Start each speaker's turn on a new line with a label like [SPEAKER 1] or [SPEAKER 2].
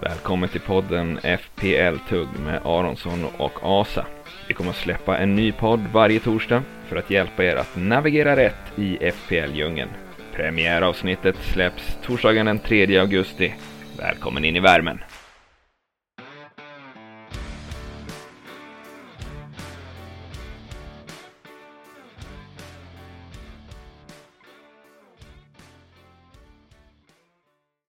[SPEAKER 1] Välkommen till podden FPL-tugg med Aronsson och Asa. Vi kommer att släppa en ny podd varje torsdag för att hjälpa er att navigera rätt i FPL-djungeln. Premiäravsnittet släpps torsdagen den 3 augusti. Välkommen in i värmen!